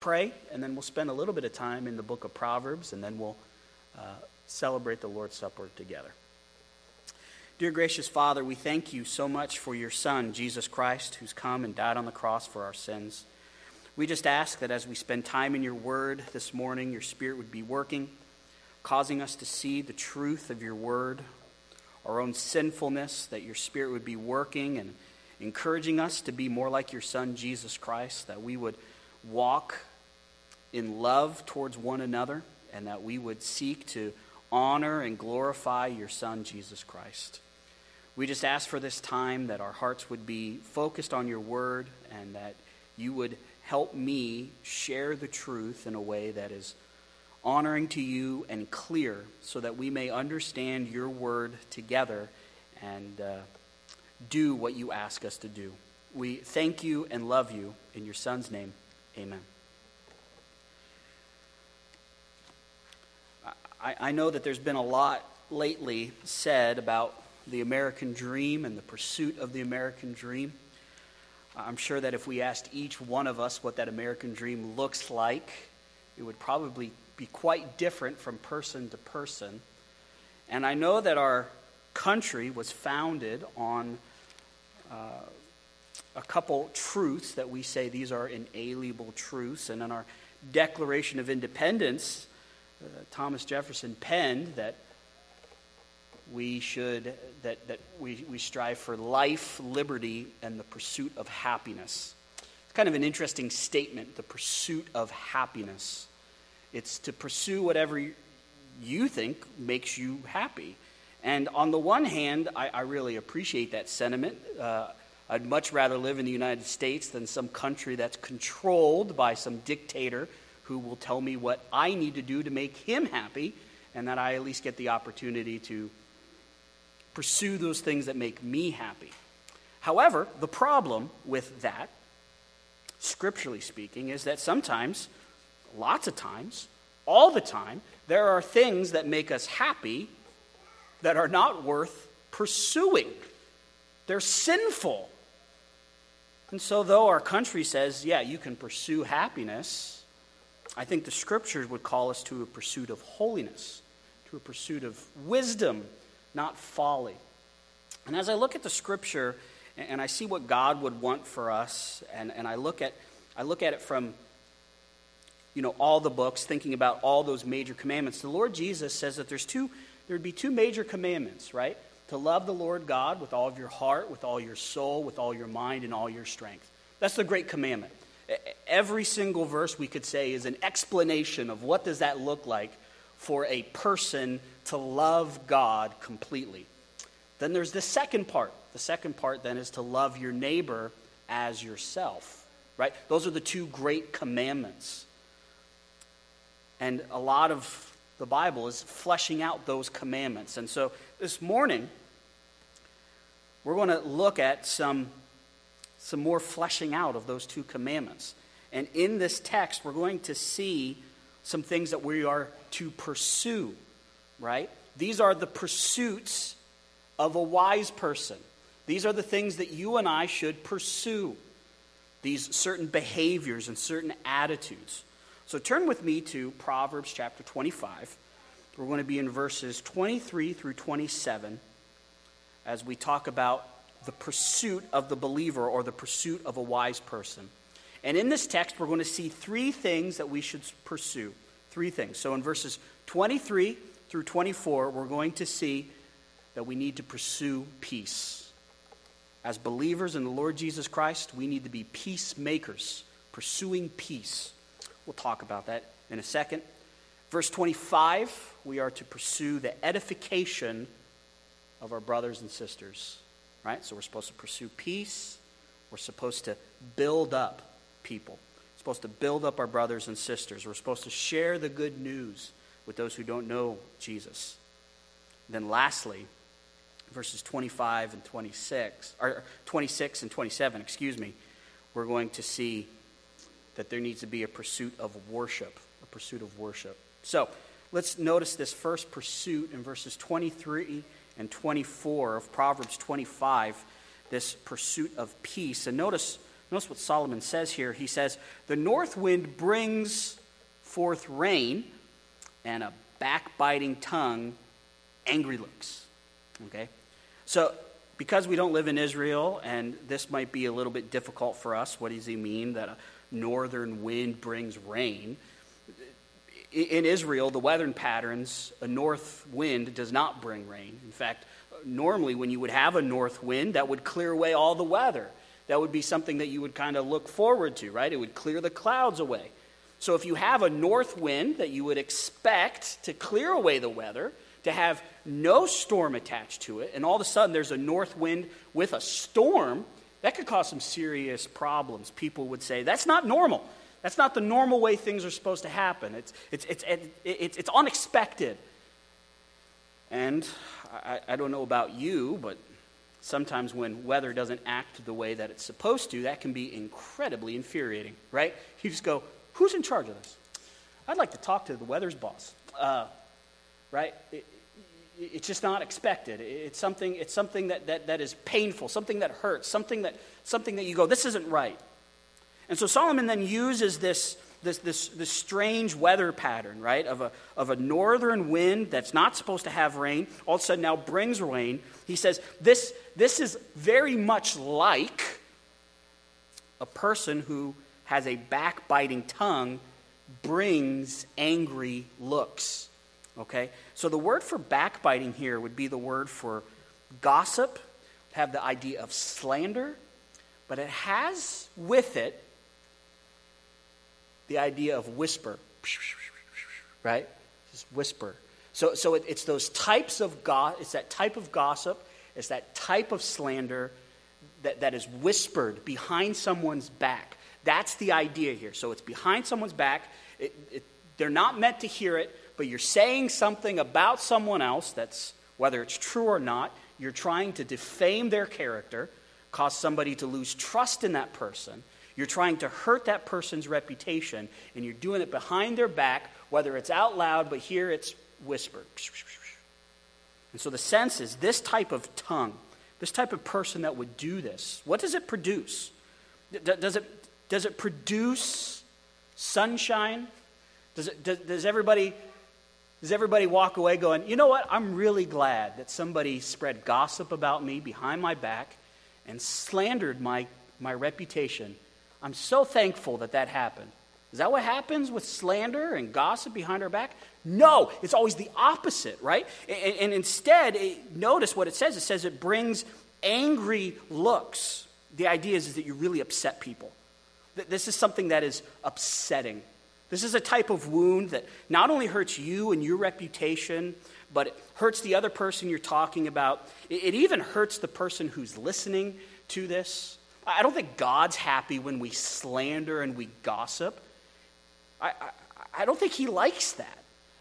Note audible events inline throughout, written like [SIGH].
pray, and then we'll spend a little bit of time in the book of Proverbs, and then we'll uh, celebrate the Lord's Supper together. Dear gracious Father, we thank you so much for your Son, Jesus Christ, who's come and died on the cross for our sins. We just ask that as we spend time in your word this morning, your Spirit would be working, causing us to see the truth of your word, our own sinfulness, that your Spirit would be working and encouraging us to be more like your Son, Jesus Christ, that we would walk in love towards one another, and that we would seek to honor and glorify your Son, Jesus Christ. We just ask for this time that our hearts would be focused on your word and that you would help me share the truth in a way that is honoring to you and clear so that we may understand your word together and uh, do what you ask us to do. We thank you and love you. In your Son's name, amen. I, I know that there's been a lot lately said about the American dream and the pursuit of the American dream. I'm sure that if we asked each one of us what that American dream looks like, it would probably be quite different from person to person. And I know that our country was founded on uh, a couple truths that we say these are inalienable truths. And in our Declaration of Independence, uh, Thomas Jefferson penned that we should that, that we, we strive for life liberty and the pursuit of happiness. It's kind of an interesting statement the pursuit of happiness. It's to pursue whatever you think makes you happy. And on the one hand i, I really appreciate that sentiment. Uh, i'd much rather live in the united states than some country that's controlled by some dictator who will tell me what I need to do to make him happy, and that I at least get the opportunity to pursue those things that make me happy. However, the problem with that, scripturally speaking, is that sometimes, lots of times, all the time, there are things that make us happy that are not worth pursuing. They're sinful. And so, though our country says, yeah, you can pursue happiness, I think the scriptures would call us to a pursuit of holiness, to a pursuit of wisdom, not folly. And as I look at the scripture and I see what God would want for us, and, and I, look at, I look at it from you know, all the books, thinking about all those major commandments, the Lord Jesus says that there's two, there would be two major commandments, right? To love the Lord God with all of your heart, with all your soul, with all your mind, and all your strength. That's the great commandment. Every single verse we could say is an explanation of what does that look like for a person to love God completely. Then there's the second part. The second part then is to love your neighbor as yourself. Right? Those are the two great commandments. And a lot of the Bible is fleshing out those commandments. And so this morning, we're going to look at some some more fleshing out of those two commandments. And in this text, we're going to see some things that we are to pursue, right? These are the pursuits of a wise person. These are the things that you and I should pursue. These certain behaviors and certain attitudes. So turn with me to Proverbs chapter 25. We're going to be in verses 23 through 27 as we talk about the pursuit of the believer or the pursuit of a wise person. And in this text, we're going to see three things that we should pursue. Three things. So in verses 23 through 24, we're going to see that we need to pursue peace. As believers in the Lord Jesus Christ, we need to be peacemakers, pursuing peace. We'll talk about that in a second. Verse 25, we are to pursue the edification of our brothers and sisters right? So we're supposed to pursue peace. We're supposed to build up people. We're supposed to build up our brothers and sisters. We're supposed to share the good news with those who don't know Jesus. And then lastly, verses 25 and 26, or 26 and 27, excuse me, we're going to see that there needs to be a pursuit of worship, a pursuit of worship. So, let's notice this first pursuit in verses 23 and 24 of Proverbs 25, this pursuit of peace. And notice Notice what Solomon says here. He says, The north wind brings forth rain, and a backbiting tongue, angry looks. Okay? So, because we don't live in Israel, and this might be a little bit difficult for us, what does he mean that a northern wind brings rain? In Israel, the weather patterns, a north wind does not bring rain. In fact, normally when you would have a north wind, that would clear away all the weather. That would be something that you would kind of look forward to, right? It would clear the clouds away. So if you have a north wind that you would expect to clear away the weather, to have no storm attached to it, and all of a sudden there's a north wind with a storm, that could cause some serious problems. People would say, that's not normal. That's not the normal way things are supposed to happen. It's, it's, it's, it's, it's unexpected. And I, I don't know about you, but sometimes when weather doesn't act the way that it's supposed to, that can be incredibly infuriating, right? You just go, who's in charge of this? I'd like to talk to the weather's boss, uh, right? It, it's just not expected. It's something, it's something that, that, that is painful, something that hurts, something that, something that you go, this isn't right. And so Solomon then uses this, this, this, this strange weather pattern, right, of a, of a northern wind that's not supposed to have rain, all of a sudden now brings rain. He says, this, this is very much like a person who has a backbiting tongue brings angry looks. Okay? So the word for backbiting here would be the word for gossip, have the idea of slander, but it has with it the idea of whisper, right? Just whisper. So, so it, it's those types of go- it's that type of gossip, it's that type of slander that, that is whispered behind someone's back. That's the idea here. So it's behind someone's back. It, it, they're not meant to hear it, but you're saying something about someone else that's, whether it's true or not, you're trying to defame their character, cause somebody to lose trust in that person, you're trying to hurt that person's reputation, and you're doing it behind their back, whether it's out loud, but here it's whispered. And so the sense is this type of tongue, this type of person that would do this, what does it produce? Does it, does it produce sunshine? Does, it, does, does, everybody, does everybody walk away going, you know what? I'm really glad that somebody spread gossip about me behind my back and slandered my, my reputation I'm so thankful that that happened. Is that what happens with slander and gossip behind our back? No, it's always the opposite, right? And, and instead, it, notice what it says it says it brings angry looks. The idea is, is that you really upset people. That This is something that is upsetting. This is a type of wound that not only hurts you and your reputation, but it hurts the other person you're talking about. It, it even hurts the person who's listening to this. I don't think God's happy when we slander and we gossip. I, I, I don't think He likes that.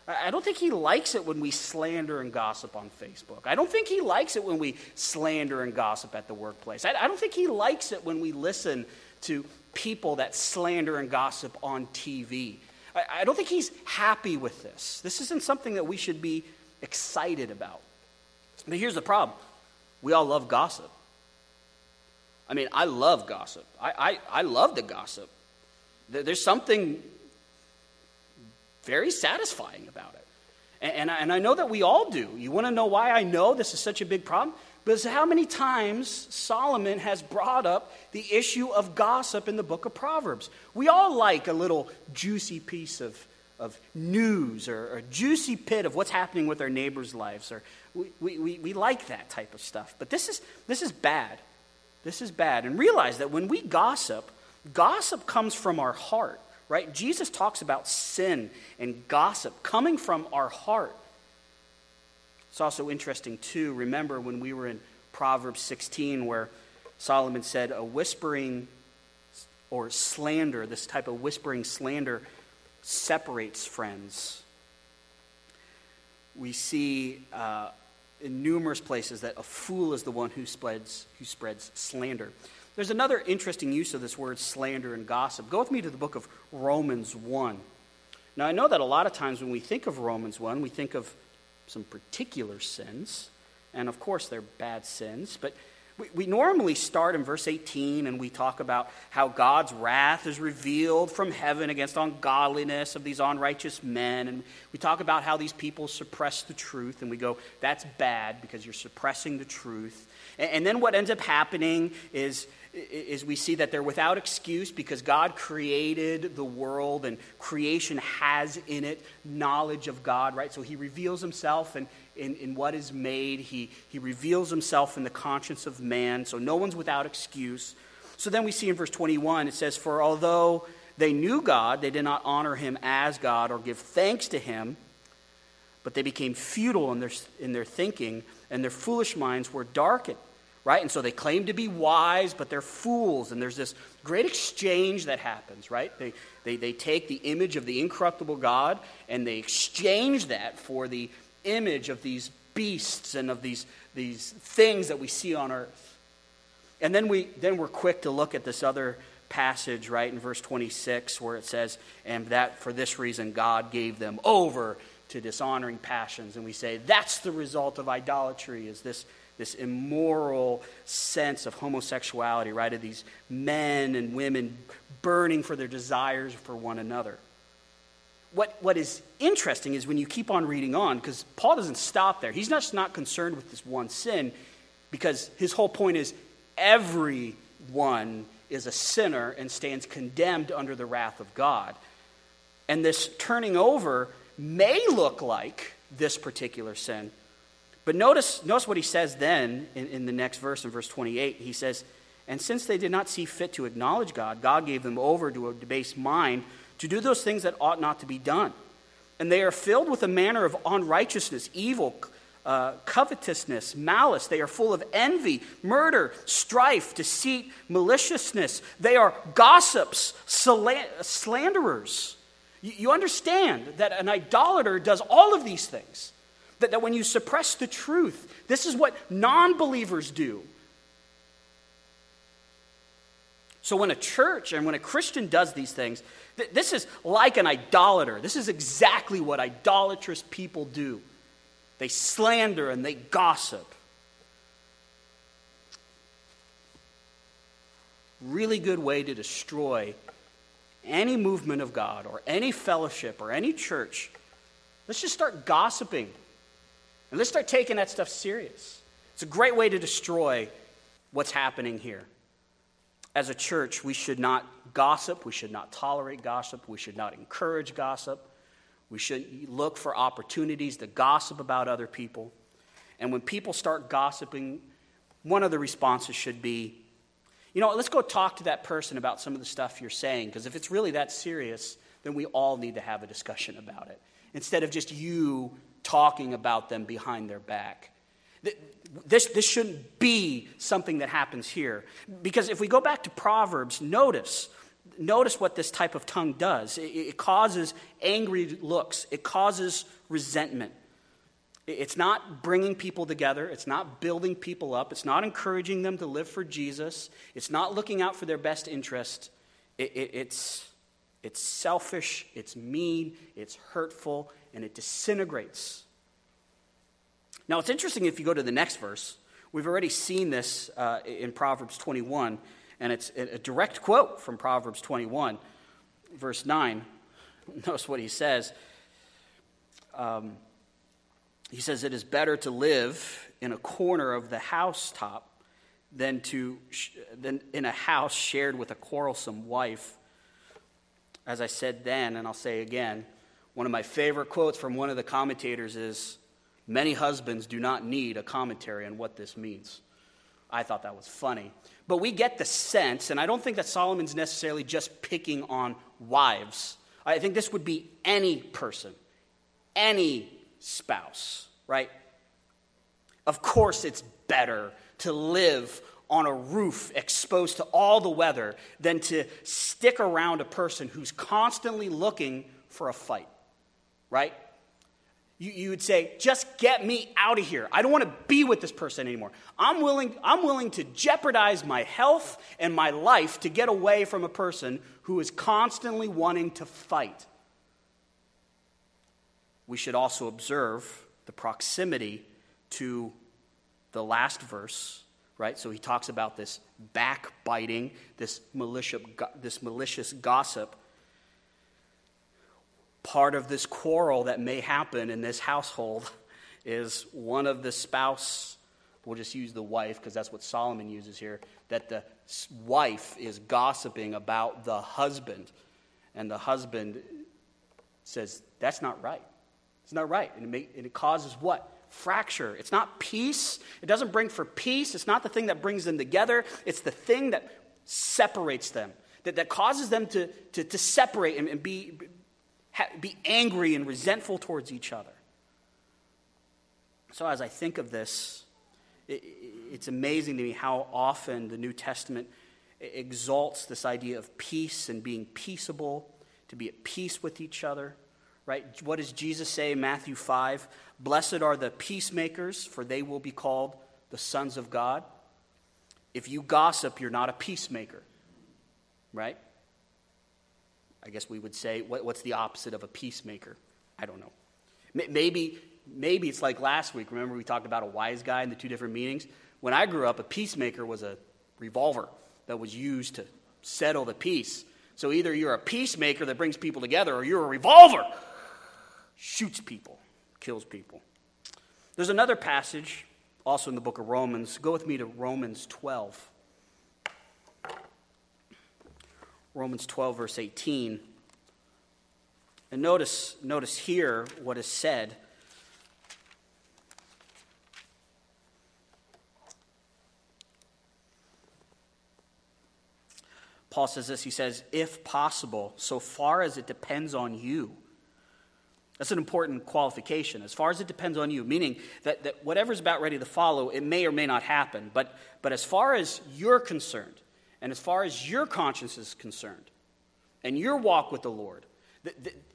I don't think he likes it when we slander and gossip on Facebook. I don't think he likes it when we slander and gossip at the workplace. I, I, don't think he likes it when we listen to people that slander and gossip on TV. I, I don't think he's happy with this. This isn't something that we should be excited about. But here's the problem we all love gossip. I mean, I love gossip. I, I, I love the gossip. There's something very satisfying about it. And, and, I, and I know that we all do. You want to know why I know this is such a big problem? Because how many times Solomon has brought up the issue of gossip in the book of Proverbs. We all like a little juicy piece of, of news or, a juicy pit of what's happening with our neighbors' lives. Or we, we, we like that type of stuff. But this is, this is bad. This is bad. And realize that when we gossip, gossip comes from our heart, right? Jesus talks about sin and gossip coming from our heart. It's also interesting, too. Remember when we were in Proverbs 16, where Solomon said, A whispering or slander, this type of whispering slander, separates friends. We see uh, in numerous places that a fool is the one who spreads, who spreads slander. There's another interesting use of this word slander and gossip. Go with me to the book of Romans 1. Now, I know that a lot of times when we think of Romans 1, we think of some particular sins. And of course, they're bad sins. But We, we normally start in verse 18 and we talk about how God's wrath is revealed from heaven against ungodliness of these unrighteous men. And we talk about how these people suppress the truth. And we go, that's bad because you're suppressing the truth. And, and then what ends up happening is is we see that they're without excuse because God created the world and creation has in it knowledge of God, right? So he reveals himself and in, in what is made, he, he reveals himself in the conscience of man. So no one's without excuse. So then we see in verse 21, it says, For although they knew God, they did not honor him as God or give thanks to him, but they became futile in their, in their thinking, and their foolish minds were darkened right? And so they claim to be wise, but they're fools. And there's this great exchange that happens, right? They, they, they take the image of the incorruptible God and they exchange that for the image of these beasts and of these, these things that we see on earth. And then, we, then we're quick to look at this other passage, right, in verse 26, where it says, And that for this reason God gave them over to dishonoring passions. And we say, That's the result of idolatry, is this this immoral sense of homosexuality, right? Of these men and women burning for their desires for one another. What, what is interesting is when you keep on reading on, because Paul doesn't stop there. He's just not concerned with this one sin, because his whole point is everyone is a sinner and stands condemned under the wrath of God. And this turning over may look like this particular sin, but notice, notice what he says then in, in the next verse, in verse 28. He says, And since they did not see fit to acknowledge God, God gave them over to a debased mind to do those things that ought not to be done. And they are filled with a manner of unrighteousness, evil, uh, covetousness, malice. They are full of envy, murder, strife, deceit, maliciousness. They are gossips, slanderers. You understand that an idolater does all of these things. That, that when you suppress the truth, this is what non believers do. So when a church and when a Christian does these things, th- this is like an idolater. This is exactly what idolatrous people do. They slander and they gossip. Really good way to destroy any movement of God or any fellowship or any church. Let's just start gossiping and let's start taking that stuff serious. It's a great way to destroy what's happening here. As a church, we should not gossip. We should not tolerate gossip. We should not encourage gossip. We should look for opportunities to gossip about other people. And when people start gossiping, one of the responses should be, you know, let's go talk to that person about some of the stuff you're saying, because if it's really that serious, then we all need to have a discussion about it. Instead of just you talking about them behind their back. This, this shouldn't be something that happens here. Because if we go back to Proverbs, notice, notice what this type of tongue does. It, it causes angry looks, it causes resentment. It's not bringing people together. It's not building people up. It's not encouraging them to live for Jesus. It's not looking out for their best interest. It, it, it's, it's selfish. It's mean. It's hurtful and it disintegrates. Now, it's interesting if you go to the next verse. We've already seen this uh, in Proverbs 21, and it's a direct quote from Proverbs 21, verse 9. [LAUGHS] Notice what he says. Um, he says, It is better to live in a corner of the housetop than, to, than in a house shared with a quarrelsome wife. As I said then, and I'll say again, one of my favorite quotes from one of the commentators is Many husbands do not need a commentary on what this means. I thought that was funny. But we get the sense, and I don't think that Solomon's necessarily just picking on wives. I think this would be any person, any spouse, right? Of course, it's better to live on a roof exposed to all the weather than to stick around a person who's constantly looking for a fight right? You, you would say, just get me out of here. I don't want to be with this person anymore. I'm willing, I'm willing to jeopardize my health and my life to get away from a person who is constantly wanting to fight. We should also observe the proximity to the last verse, right? So he talks about this backbiting, this malicious, this malicious gossip. Part of this quarrel that may happen in this household is one of the spouse, we'll just use the wife because that's what Solomon uses here, that the wife is gossiping about the husband. And the husband says, That's not right. It's not right. And it, may, and it causes what? fracture. It's not peace. It doesn't bring for peace. It's not the thing that brings them together. It's the thing that separates them, that, that causes them to, to, to separate and, and be, be angry and resentful towards each other. So, as I think of this, it, it's amazing to me how often the New Testament exalts this idea of peace and being peaceable, to be at peace with each other right? What does Jesus say in Matthew 5? Blessed are the peacemakers, for they will be called the sons of God. If you gossip, you're not a peacemaker, right? I guess we would say, what, what's the opposite of a peacemaker? I don't know. Maybe, maybe it's like last week. Remember, we talked about a wise guy in the two different meetings? When I grew up, a peacemaker was a revolver that was used to settle the peace. So either you're a peacemaker that brings people together or you're a revolver shoots people, kills people. There's another passage also in the book of Romans. Go with me to Romans 12. Romans 12, verse 18. And notice, notice here what is said. Paul says this he says, if possible, so far as it depends on you that's an important qualification. As far as it depends on you, meaning that, that whatever's about ready to follow, it may or may not happen. But, but as far as you're concerned, and as far as your conscience is concerned, and your walk with the Lord,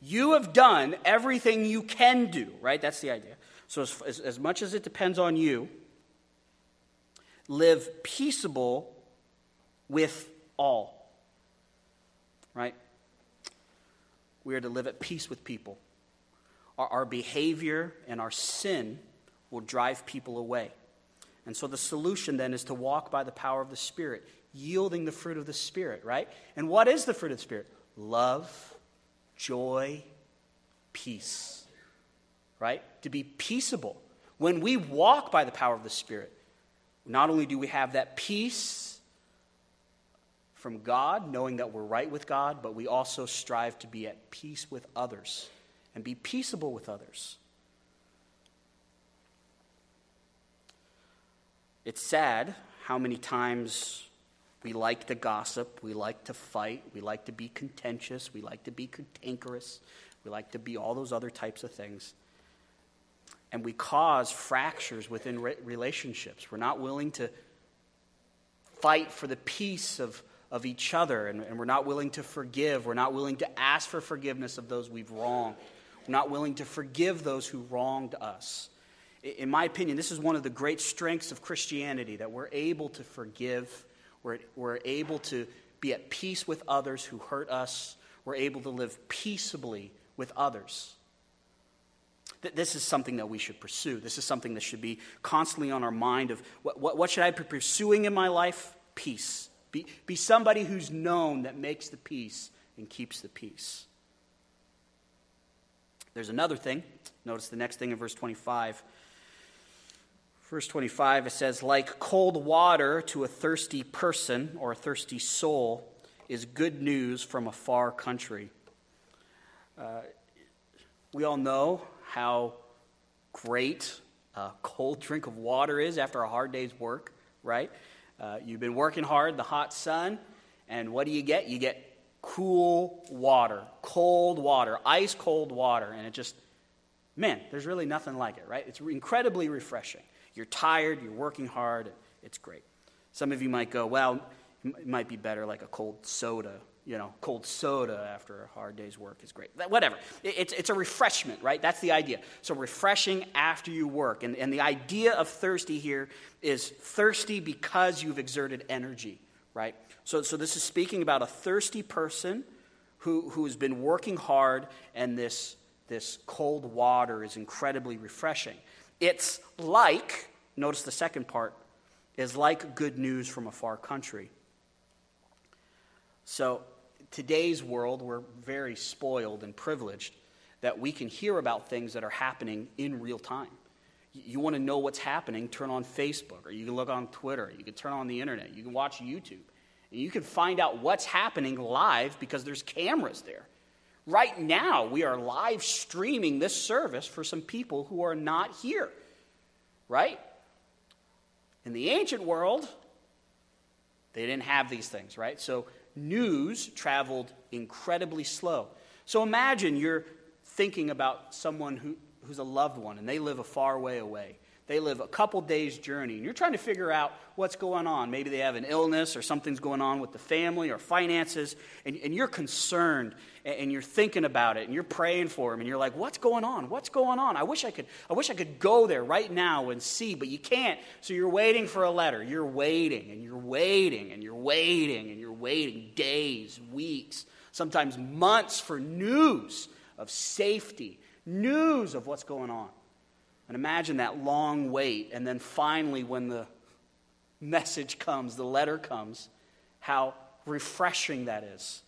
you have done everything you can do, right? That's the idea. So, as, as, as much as it depends on you, live peaceable with all, right? We are to live at peace with people our, our behavior and our sin will drive people away. And so the solution then is to walk by the power of the Spirit, yielding the fruit of the Spirit, right? And what is the fruit of the Spirit? Love, joy, peace, right? To be peaceable. When we walk by the power of the Spirit, not only do we have that peace from God, knowing that we're right with God, but we also strive to be at peace with others and be peaceable with others. It's sad how many times we like to gossip, we like to fight, we like to be contentious, we like to be cantankerous, we like to be all those other types of things. And we cause fractures within re- relationships. We're not willing to fight for the peace of, of each other, and, and we're not willing to forgive. We're not willing to ask for forgiveness of those we've wronged We're not willing to forgive those who wronged us. In my opinion, this is one of the great strengths of Christianity that we're able to forgive, we're, we're able to be at peace with others who hurt us, we're able to live peaceably with others. This is something that we should pursue. This is something that should be constantly on our mind of what, what, what should I be pursuing in my life? Peace. Be, be somebody who's known that makes the peace and keeps the peace. There's another thing. Notice the next thing in verse 25. Verse 25, it says, Like cold water to a thirsty person or a thirsty soul is good news from a far country. Uh, we all know how great a cold drink of water is after a hard day's work, right? Uh, you've been working hard, the hot sun, and what do you get? You get cool water, cold water, ice cold water, and it just, man, there's really nothing like it, right? It's incredibly refreshing. You're tired, you're working hard, it's great. Some of you might go, well, it might be better like a cold soda. You know, cold soda after a hard day's work is great. Whatever. It's, it's a refreshment, right? That's the idea. So, refreshing after you work. And, and the idea of thirsty here is thirsty because you've exerted energy, right? So, so this is speaking about a thirsty person who, who's been working hard, and this, this cold water is incredibly refreshing. It's like, notice the second part, is like good news from a far country. So, today's world, we're very spoiled and privileged that we can hear about things that are happening in real time. You want to know what's happening, turn on Facebook, or you can look on Twitter, you can turn on the internet, you can watch YouTube, and you can find out what's happening live because there's cameras there. Right now, we are live streaming this service for some people who are not here, right? In the ancient world, they didn't have these things, right? So news traveled incredibly slow. So imagine you're thinking about someone who, who's a loved one and they live a far way away. They live a couple days' journey, and you're trying to figure out what's going on. Maybe they have an illness or something's going on with the family or finances, and, and you're concerned and, and, you're thinking about it and you're praying for them, and you're like, What's going on? What's going on? I wish I could, I wish I could go there right now and see, but you can't. So you're waiting for a letter. You're waiting and you're waiting and you're waiting and you're waiting days, weeks, sometimes months for news of safety, news of what's going on. And imagine that long wait, and then finally, when the message comes, the letter comes, how refreshing that is.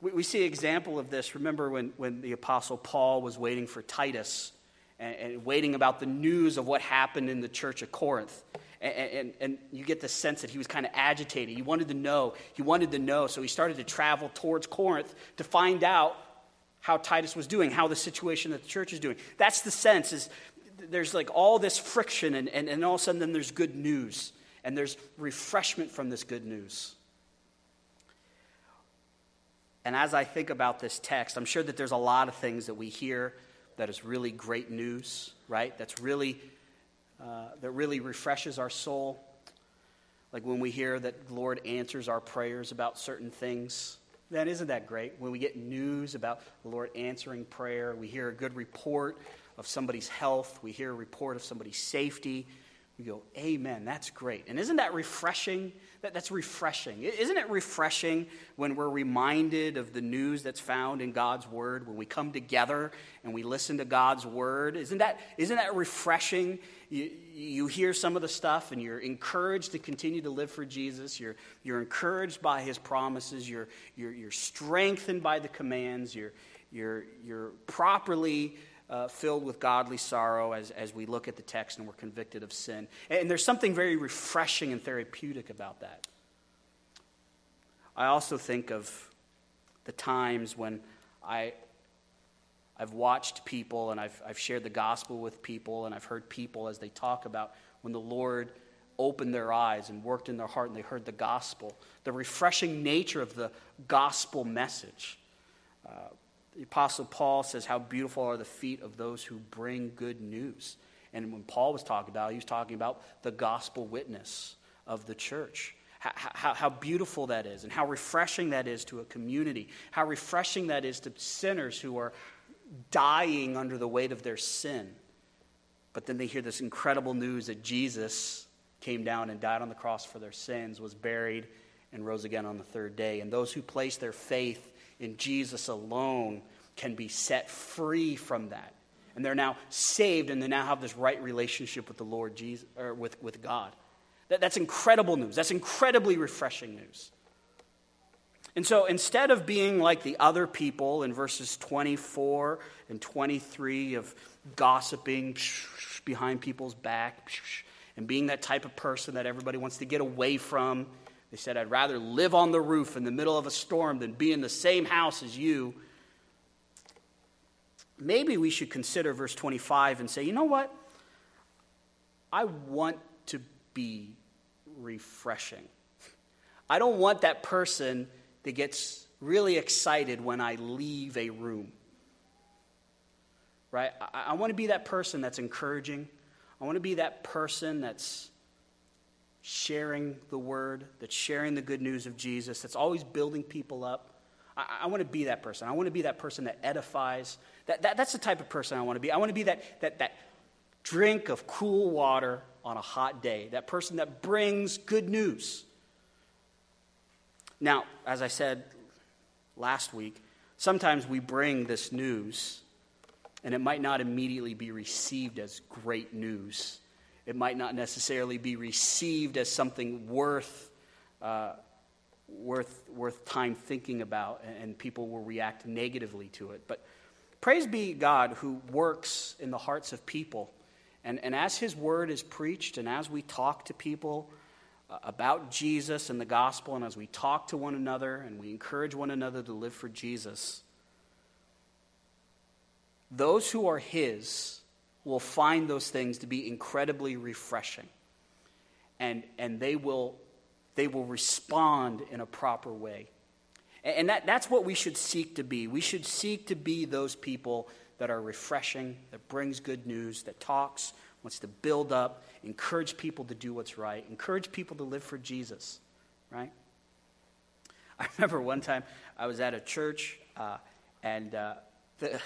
We, we see an example of this. Remember when, when the Apostle Paul was waiting for Titus and, and waiting about the news of what happened in the church of Corinth. And, and, and, you get the sense that he was kind of agitated. He wanted to know. He wanted to know. So he started to travel towards Corinth to find out how Titus was doing, how the situation that the church is doing. That's the sense is there's like all this friction, and, and, and all of a sudden, then there's good news, and there's refreshment from this good news. And as I think about this text, I'm sure that there's a lot of things that we hear that is really great news, right? That's really, uh, that really refreshes our soul. Like when we hear that the Lord answers our prayers about certain things, then isn't that great? When we get news about the Lord answering prayer, we hear a good report of somebody's health, we hear a report of somebody's safety, we go, Amen, that's great. And isn't that refreshing? That, that's refreshing. Isn't it refreshing when we're reminded of the news that's found in God's Word, when we come together and we listen to God's Word? Isn't that, isn't that refreshing? You, you hear some of the stuff and you're encouraged to continue to live for Jesus. You're, you're encouraged by His promises. You're, you're, you're strengthened by the commands. You're, you're, you're properly uh, filled with godly sorrow as, as we look at the text and we're convicted of sin. And there's something very refreshing and therapeutic about that. I also think of the times when I, I've watched people and I've, I've shared the gospel with people and I've heard people as they talk about when the Lord opened their eyes and worked in their heart and they heard the gospel, the refreshing nature of the gospel message. Uh, the Apostle Paul says, How beautiful are the feet of those who bring good news. And when Paul was talking about, he was talking about the gospel witness of the church. How, how, how, beautiful that is, and how refreshing that is to a community, how refreshing that is to sinners who are dying under the weight of their sin. But then they hear this incredible news that Jesus came down and died on the cross for their sins, was buried, and rose again on the third day. And those who place their faith in Jesus alone can be set free from that. And they're now saved and they now have this right relationship with the Lord Jesus or with, with God. That, that's incredible news. That's incredibly refreshing news. And so instead of being like the other people in verses 24 and 23 of gossiping behind people's back and being that type of person that everybody wants to get away from they said, I'd rather live on the roof in the middle of a storm than be in the same house as you. Maybe we should consider verse 25 and say, you know what? I want to be refreshing. I don't want that person that gets really excited when I leave a room. Right? I, I want to be that person that's encouraging. I want to be that person that's sharing the word, that's sharing the good news of Jesus, that's always building people up. I, I want to be that person. I want to be that person that edifies. That, that, that's the type of person I want to be. I want to be that, that, that drink of cool water on a hot day, that person that brings good news. Now, as I said last week, sometimes we bring this news and it might not immediately be received as great news it might not necessarily be received as something worth, uh, worth, worth time thinking about, and people will react negatively to it. But praise be God who works in the hearts of people. And, and as His word is preached, and as we talk to people uh, about Jesus and the gospel, and as we talk to one another and we encourage one another to live for Jesus, those who are His will find those things to be incredibly refreshing. And, and they, will, they will respond in a proper way. And that, that's what we should seek to be. We should seek to be those people that are refreshing, that brings good news, that talks, wants to build up, encourage people to do what's right, encourage people to live for Jesus, right? [LAUGHS] I remember one time I was at a church, uh, and uh, the,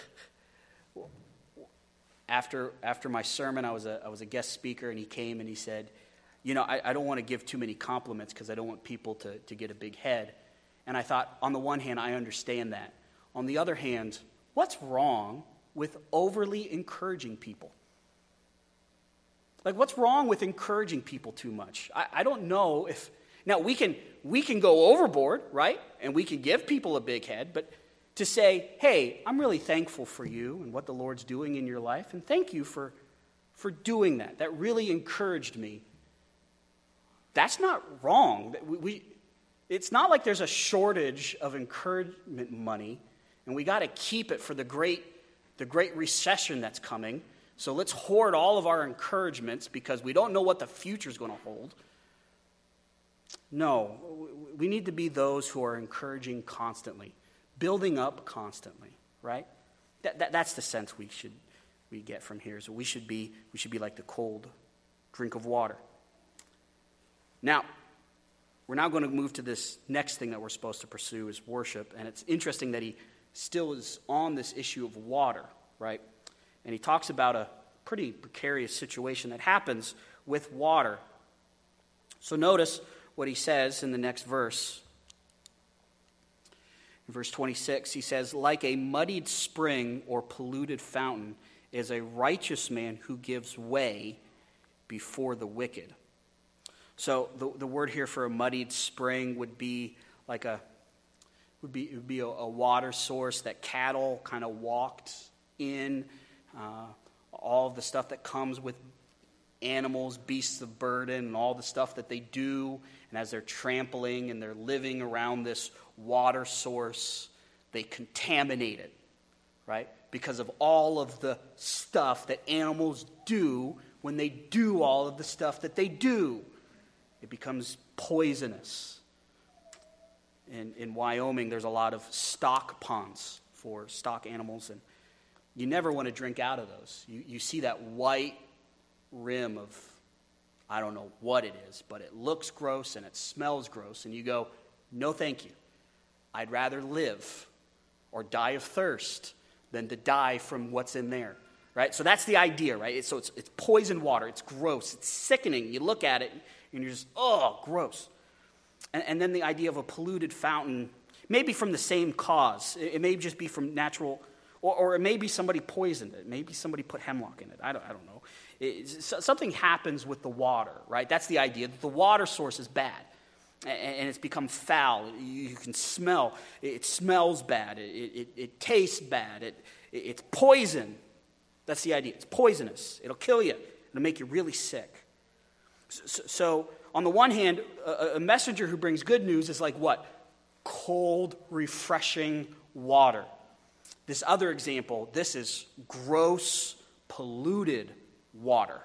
after, after my sermon, I was, a, I was a guest speaker, and he came and he said, You know, I, I don't want to give too many compliments because I don't want people to, to get a big head. And I thought, on the one hand, I understand that. On the other hand, what's wrong with overly encouraging people? Like, what's wrong with encouraging people too much? I, I don't know if. Now, we can, we can go overboard, right? And we can give people a big head, but to say, hey, I'm really thankful for you and what the Lord's doing in your life, and thank you for, for doing that. That really encouraged me. That's not wrong. We, we it's not like there's a shortage of encouragement money, and we got to keep it for the great, the great recession that's coming. So let's hoard all of our encouragements because we don't know what the future is going to hold. No, we need to be those who are encouraging constantly building up constantly, right? That, that, that's the sense we should we get from here. So we should be we should be like the cold drink of water. Now, we're now going to move to this next thing that we're supposed to pursue is worship, and it's interesting that he still is on this issue of water, right? And he talks about a pretty precarious situation that happens with water. So notice what he says in the next verse. Verse 26, he says, Like a muddied spring or polluted fountain is a righteous man who gives way before the wicked. So the, the word here for a muddied spring would be like a would be, would be a, a water source that cattle kind of walked in. Uh, all of the stuff that comes with animals, beasts of burden, and all the stuff that they do. And as they're trampling and they're living around this water source, they contaminate it, right? Because of all of the stuff that animals do when they do all of the stuff that they do. It becomes poisonous. In, in Wyoming, there's a lot of stock ponds for stock animals, and you never want to drink out of those. You, you see that white rim of, I don't know what it is, but it looks gross and it smells gross, and you go, no, thank you. I'd rather live or die of thirst than to die from what's in there. Right? So that's the idea, right? So it's, it's poison water. It's gross. It's sickening. You look at it and you're just, oh, gross. And, and then the idea of a polluted fountain, maybe from the same cause. It, it may just be from natural, or, or, it may be somebody poisoned it. Maybe somebody put hemlock in it. I don't, I don't know. It, something happens with the water, right? That's the idea. The water source is bad and it's become foul. You can smell. It smells bad. It, it, it tastes bad. It, it's poison. That's the idea. It's poisonous. It'll kill you. It'll make you really sick. So, so on the one hand, a, a messenger who brings good news is like what? Cold, refreshing water. This other example, this is gross, polluted water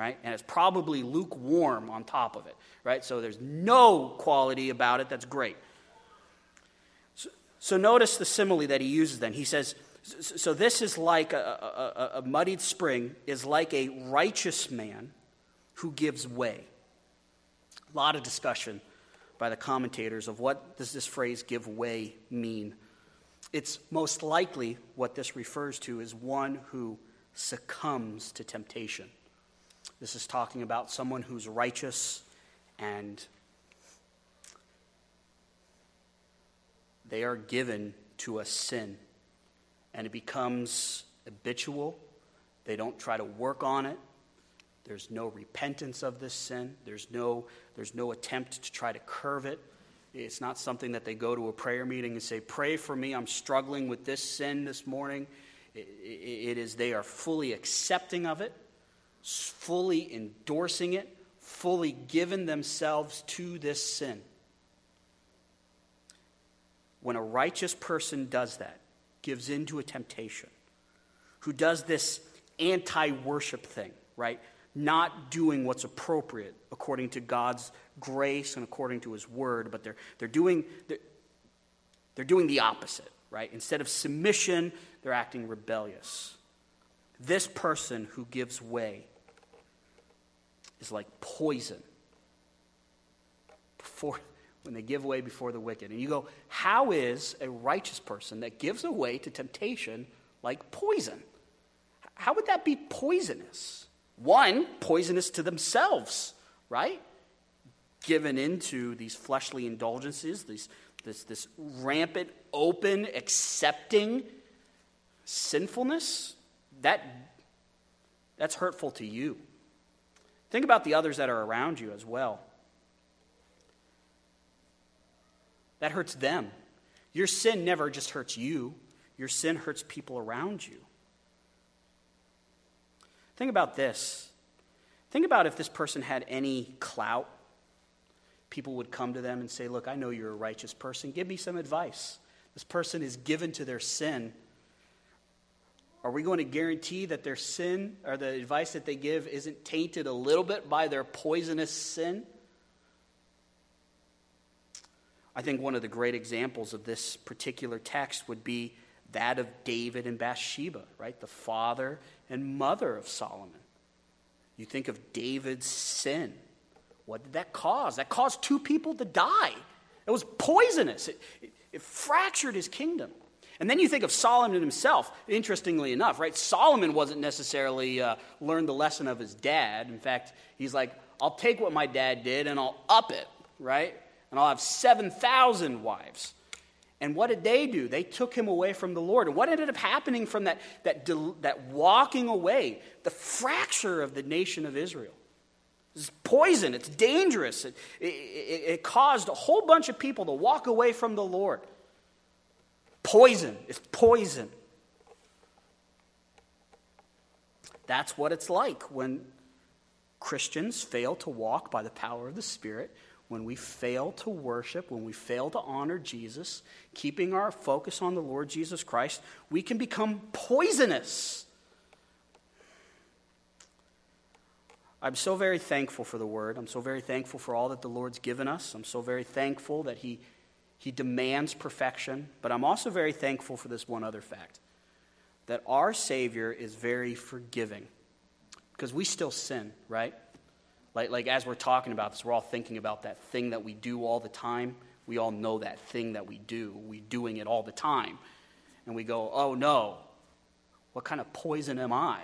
right? And it's probably lukewarm on top of it, right? So there's no quality about it that's great. So, so notice the simile that he uses then. He says, so this is like a, a, a muddied spring, is like a righteous man who gives way. A lot of discussion by the commentators of what does this phrase give way mean. It's most likely what this refers to is one who succumbs to temptation. This is talking about someone who's righteous and they are given to a sin. And it becomes habitual. They don't try to work on it. There's no repentance of this sin. There's no, there's no attempt to try to curve it. It's not something that they go to a prayer meeting and say, Pray for me. I'm struggling with this sin this morning. it, it is they are fully accepting of it, fully endorsing it, fully given themselves to this sin. When a righteous person does that, gives into a temptation, who does this anti worship thing, right? Not doing what's appropriate according to God's grace and according to his word, but they're, they're, doing, they're, they're doing the opposite, right? Instead of submission, they're acting rebellious. This person who gives way is like poison before when they give way before the wicked. And you go, how is a righteous person that gives away to temptation like poison? How would that be poisonous? One, poisonous to themselves, right? Given into these fleshly indulgences, these, this, this rampant, open, accepting sinfulness, that, that's hurtful to you. Think about the others that are around you as well. That hurts them. Your sin never just hurts you, your sin hurts people around you. Think about this. Think about if this person had any clout. People would come to them and say, Look, I know you're a righteous person. Give me some advice. This person is given to their sin are we going to guarantee that their sin or the advice that they give isn't tainted a little bit by their poisonous sin? I think one of the great examples of this particular text would be that of David and Bathsheba, right? The father and mother of Solomon. You think of David's sin. What did that cause? That caused two people to die. It was poisonous, it, it, it fractured his kingdom. And then you think of Solomon himself, interestingly enough, right? Solomon wasn't necessarily uh, learned the lesson of his dad. In fact, he's like, I'll take what my dad did and I'll up it, right? And I'll have 7,000 wives. And what did they do? They took him away from the Lord. And what ended up happening from that, that, that walking away? The fracture of the nation of Israel. It's poison, it's dangerous. It, it, it, caused a whole bunch of people to walk away from the Lord. Poison. It's poison. That's what it's like when Christians fail to walk by the power of the Spirit, when we fail to worship, when we fail to honor Jesus, keeping our focus on the Lord Jesus Christ, we can become poisonous. I'm so very thankful for the word. I'm so very thankful for all that the Lord's given us. I'm so very thankful that He he demands perfection, but I'm also very thankful for this one other fact that our Savior is very forgiving because we still sin, right? Like, like as we're talking about this, we're all thinking about that thing that we do all the time. We all know that thing that we do. We're doing it all the time. And we go, oh no, what kind of poison am I?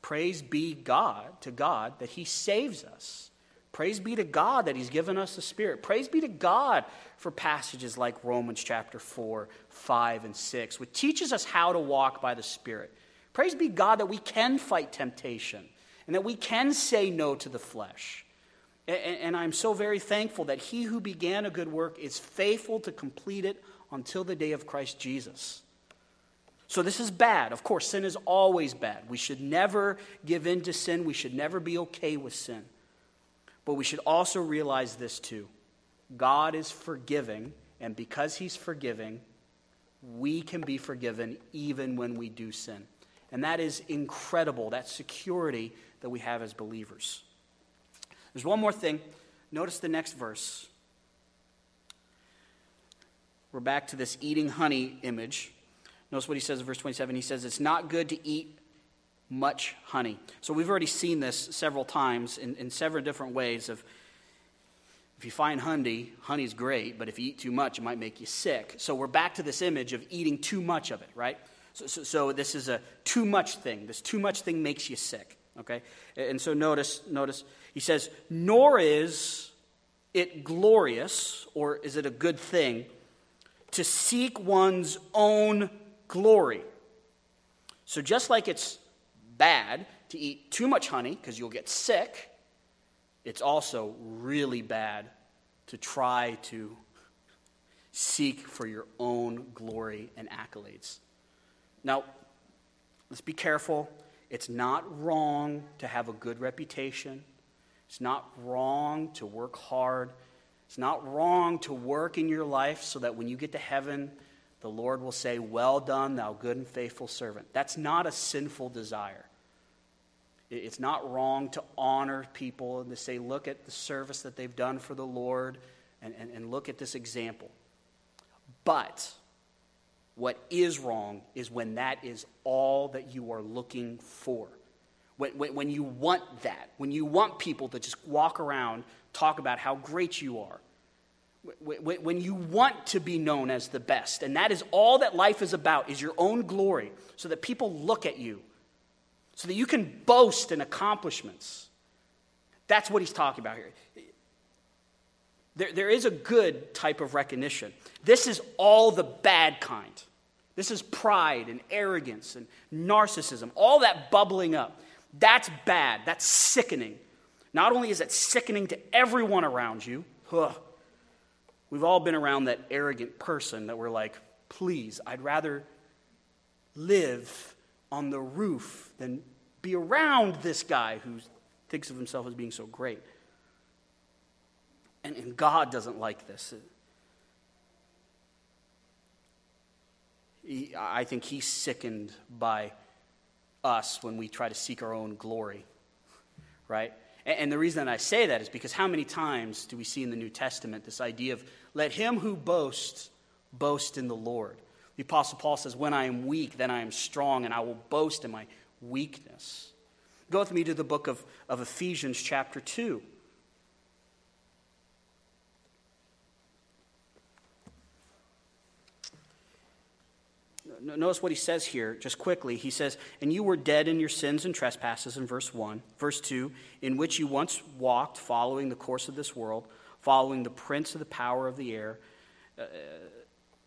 Praise be God to God that He saves us. Praise be to God that He's given us the Spirit. Praise be to God for passages like Romans chapter 4, 5, and 6, which teaches us how to walk by the Spirit. Praise be God that we can fight temptation and that we can say no to the flesh. And, I'm so very thankful that He who began a good work is faithful to complete it until the day of Christ Jesus. So, this is bad. Of course, sin is always bad. We should never give in to sin. We should never be okay with sin. But we should also realize this too God is forgiving, and because He's forgiving, we can be forgiven even when we do sin. And that is incredible, that security that we have as believers. There's one more thing. Notice the next verse. We're back to this eating honey image. Notice what he says in verse 27. He says, It's not good to eat much honey. So we've already seen this several times in, in several different ways of if you find honey, honey's great, but if you eat too much, it might make you sick. So we're back to this image of eating too much of it, right? So, so, so this is a too much thing. This too much thing makes you sick, okay? And so notice, notice, he says, nor is it glorious, or is it a good thing, to seek one's own glory. So just like it's bad to eat too much honey because you'll get sick. It's also really bad to try to seek for your own glory and accolades. Now, let's be careful. It's not wrong to have a good reputation. It's not wrong to work hard. It's not wrong to work in your life so that when you get to heaven, the Lord will say, Well done, thou good and faithful servant. That's not a sinful desire. It's not wrong to honor people and to say, Look at the service that they've done for the Lord and, and, and look at this example. But what is wrong is when that is all that you are looking for. When, when, when, you want that, when you want people to just walk around, talk about how great you are, when, you want to be known as the best, and that is all that life is about, is your own glory, so that people look at you, so that you can boast in accomplishments. That's what he's talking about here. There, there is a good type of recognition. This is all the bad kind. This is pride and arrogance and narcissism, all that bubbling up. That's bad. That's sickening. Not only is it sickening to everyone around you, ugh, we've all been around that arrogant person that we're like, please, I'd rather live on the roof than be around this guy who thinks of himself as being so great. And, and God doesn't like this. He, I think he's sickened by us when we try to seek our own glory, right? And, the reason I say that is because how many times do we see in the New Testament this idea of let him who boasts boast in the Lord? The Apostle Paul says, When I am weak, then I am strong, and I will boast in my weakness. Go with me to the book of, of Ephesians, chapter 2. Notice what he says here, just quickly. He says, And you were dead in your sins and trespasses, in verse 1. Verse 2, in which you once walked, following the course of this world, following the prince of the power of the air, uh,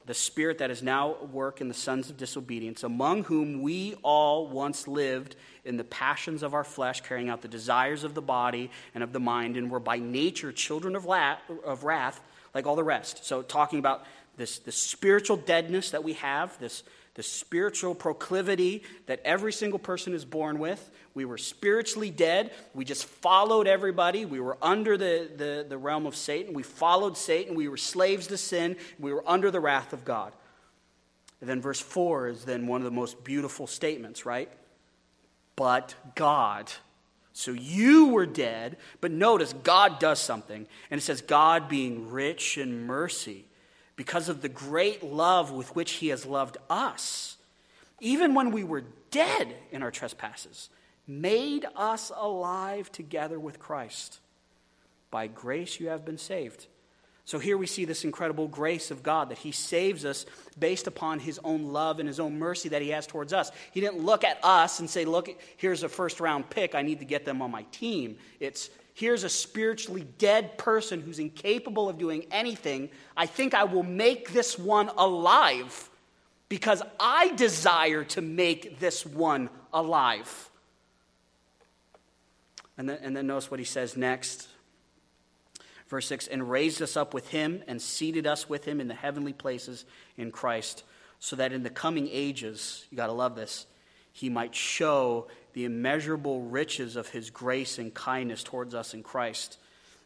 the spirit that is now at work in the sons of disobedience, among whom we all once lived in the passions of our flesh, carrying out the desires of the body and of the mind, and were by nature children of, la- of wrath, like all the rest. So, talking about this, this spiritual deadness that we have, this the spiritual proclivity that every single person is born with. We were spiritually dead. We just followed everybody. We were under the, the, the realm of Satan. We followed Satan. We were slaves to sin. We were under the wrath of God. And then verse 4 is then one of the most beautiful statements, right? But God. So you were dead, but notice God does something. And it says, God being rich in mercy because of the great love with which he has loved us, even when we were dead in our trespasses, made us alive together with Christ. By grace you have been saved. So here we see this incredible grace of God that He saves us based upon His own love and His own mercy that He has towards us. He didn't look at us and say, Look, here's a first round pick. I need to get them on my team. It's here's a spiritually dead person who's incapable of doing anything. I think I will make this one alive because I desire to make this one alive. And then, and then notice what he says next. Verse 6 And raised us up with him and seated us with him in the heavenly places in Christ, so that in the coming ages, you got to love this, he might show the immeasurable riches of his grace and kindness towards us in Christ.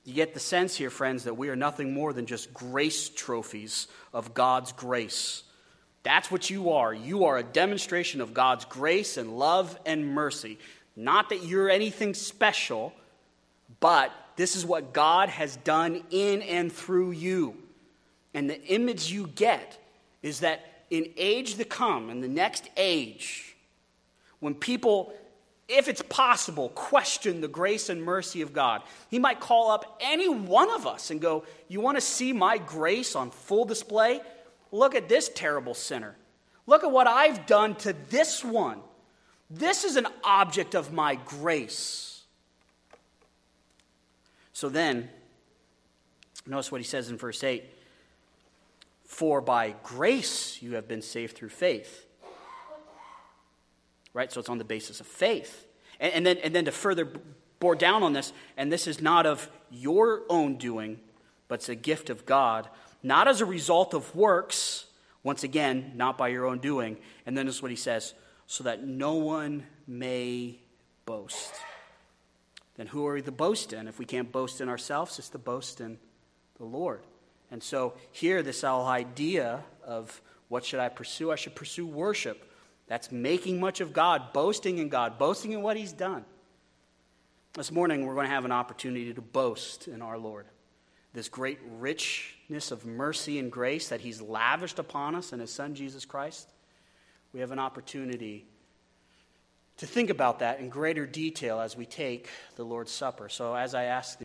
You get the sense here, friends, that we are nothing more than just grace trophies of God's grace. That's what you are. You are a demonstration of God's grace and love and mercy. Not that you're anything special, but this is what God has done in and through you. And the image you get is that in age to come, in the next age, when people if it's possible, question the grace and mercy of God. He might call up any one of us and go, You want to see my grace on full display? Look at this terrible sinner. Look at what I've done to this one. This is an object of my grace. So then, notice what he says in verse 8 For by grace you have been saved through faith right? So it's on the basis of faith. And, and, then, and then to further bore down on this, and this is not of your own doing, but it's a gift of God, not as a result of works, once again, not by your own doing. And then is what he says so that no one may boast. Then who are we to boast in? If we can't boast in ourselves, it's to boast in the Lord. And so here, this whole idea of what should I pursue? I should pursue worship. That's making much of God, boasting in God, boasting in what He's done. This morning, we're going to have an opportunity to boast in our Lord. This great richness of mercy and grace that He's lavished upon us in His Son, Jesus Christ. We have an opportunity to think about that in greater detail as we take the Lord's Supper. So, as I ask